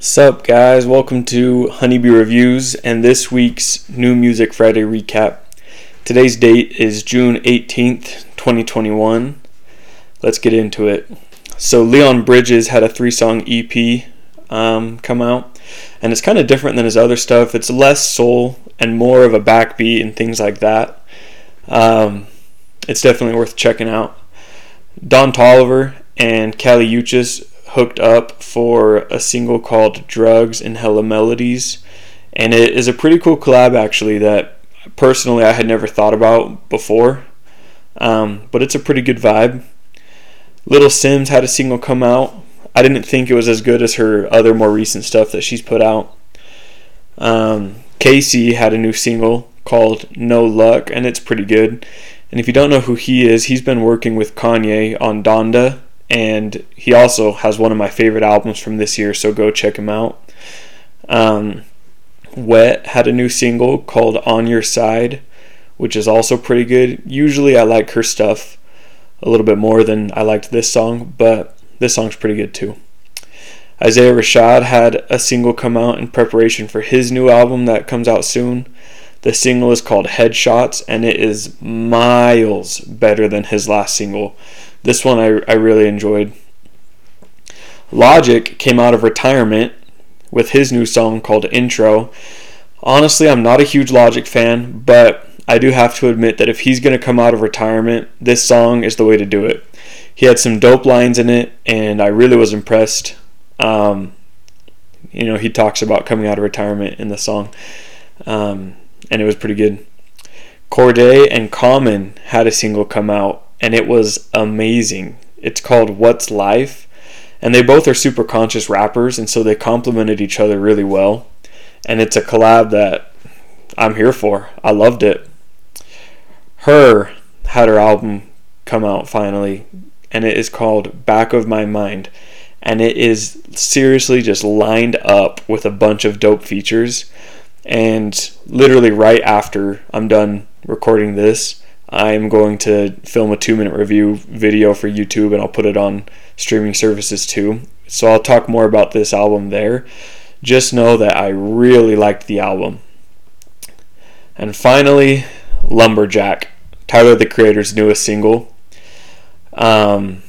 Sup, guys? Welcome to Honeybee Reviews and this week's New Music Friday recap. Today's date is June 18th, 2021. Let's get into it. So, Leon Bridges had a three song EP um, come out, and it's kind of different than his other stuff. It's less soul and more of a backbeat and things like that. Um, it's definitely worth checking out. Don Toliver and Kali Uchis hooked up for a single called Drugs and Hella Melodies. And it is a pretty cool collab, actually, that personally I had never thought about before. Um, but it's a pretty good vibe. Little Simz had a single come out. I didn't think it was as good as her other more recent stuff that she's put out. Um, KayCyy had a new single called No Luck, and it's pretty good. And if you don't know who he is, he's been working with Kanye on Donda, and he also has one of my favorite albums from this year, so go check him out. Um, Wet had a new single called On Your Side, which is also pretty good. Usually I like her stuff a little bit more than I liked this song, but this song's pretty good too. Isaiah Rashad had a single come out in preparation for his new album that comes out soon. The single is called Headshots, and it is miles better than his last single. This one I, I really enjoyed. Logic came out of retirement with his new song called Intro. Honestly, I'm not a huge Logic fan, but I do have to admit that if he's going to come out of retirement, this song is the way to do it. He had some dope lines in it, and I really was impressed. Um, you know, he talks about coming out of retirement in the song, um, and it was pretty good. Cordae and Common had a single come out and it was amazing. It's called What's Life, and they both are super conscious rappers, and so they complemented each other really well. And it's a collab that I'm here for. I loved it. H.E.R had her album come out finally, and it is called Back of My Mind. And it is seriously just lined up with a bunch of dope features. And literally, right after I'm done recording this, I'm going to film a two minute review video for YouTube and I'll put it on streaming services too. So I'll talk more about this album there. Just know that I really liked the album. And finally, Lumberjack, Tyler the Creator's newest single. Um,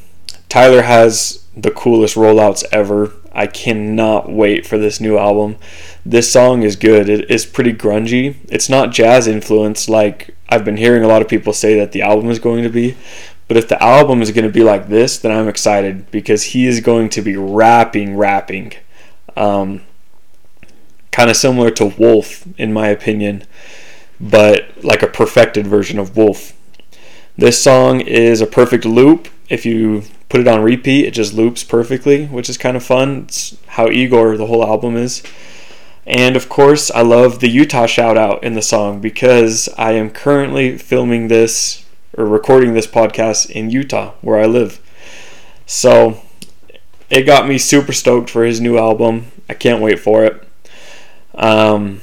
Tyler has the coolest rollouts ever. I cannot wait for this new album. This song is good. It is pretty grungy. It's not jazz influenced like I've been hearing a lot of people say that the album is going to be. But if the album is going to be like this, then I'm excited because he is going to be rapping, rapping. Um, kind of similar to Wolf, in my opinion, but like a perfected version of Wolf. This song is a perfect loop. If you put it on repeat, it just loops perfectly, which is kind of fun. It's how Igor, the whole album, is. And of course, I love the Utah shout out in the song because I am currently filming this or recording this podcast in Utah, where I live. So it got me super stoked for his new album. I can't wait for it. Um,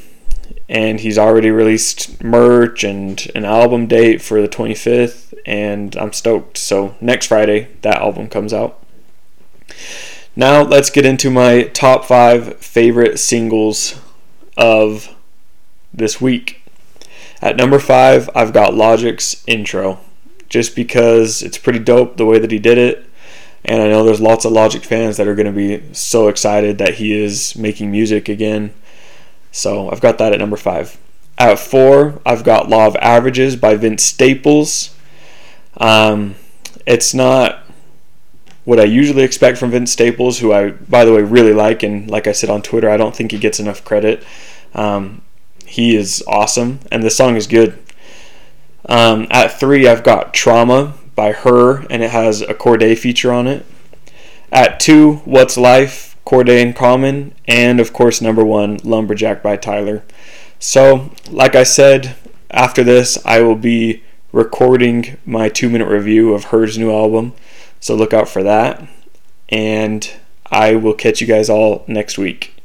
and he's already released merch and an album date for the 25th, and I'm stoked. So next Friday, that album comes out. Now let's get into my top five favorite singles of this week. At number five, I've got Logic's intro, just because it's pretty dope the way that he did it. And I know there's lots of Logic fans that are going to be so excited that he is making music again. So I've got that at number five. At four, I've got Law of Averages by Vince Staples. Um, it's not what I usually expect from Vince Staples, who I, by the way, really like. And like I said on Twitter, I don't think he gets enough credit. Um, he is awesome, and the song is good. Um, at three, I've got Trauma by H.E.R, and it has a Cordae feature on it. At two, What's Life Cordae and Common, and of course, number one, Lumberjack by Tyler. So, like I said, after this, I will be recording my two minute review of H.E.R's new album. So, look out for that. And I will catch you guys all next week.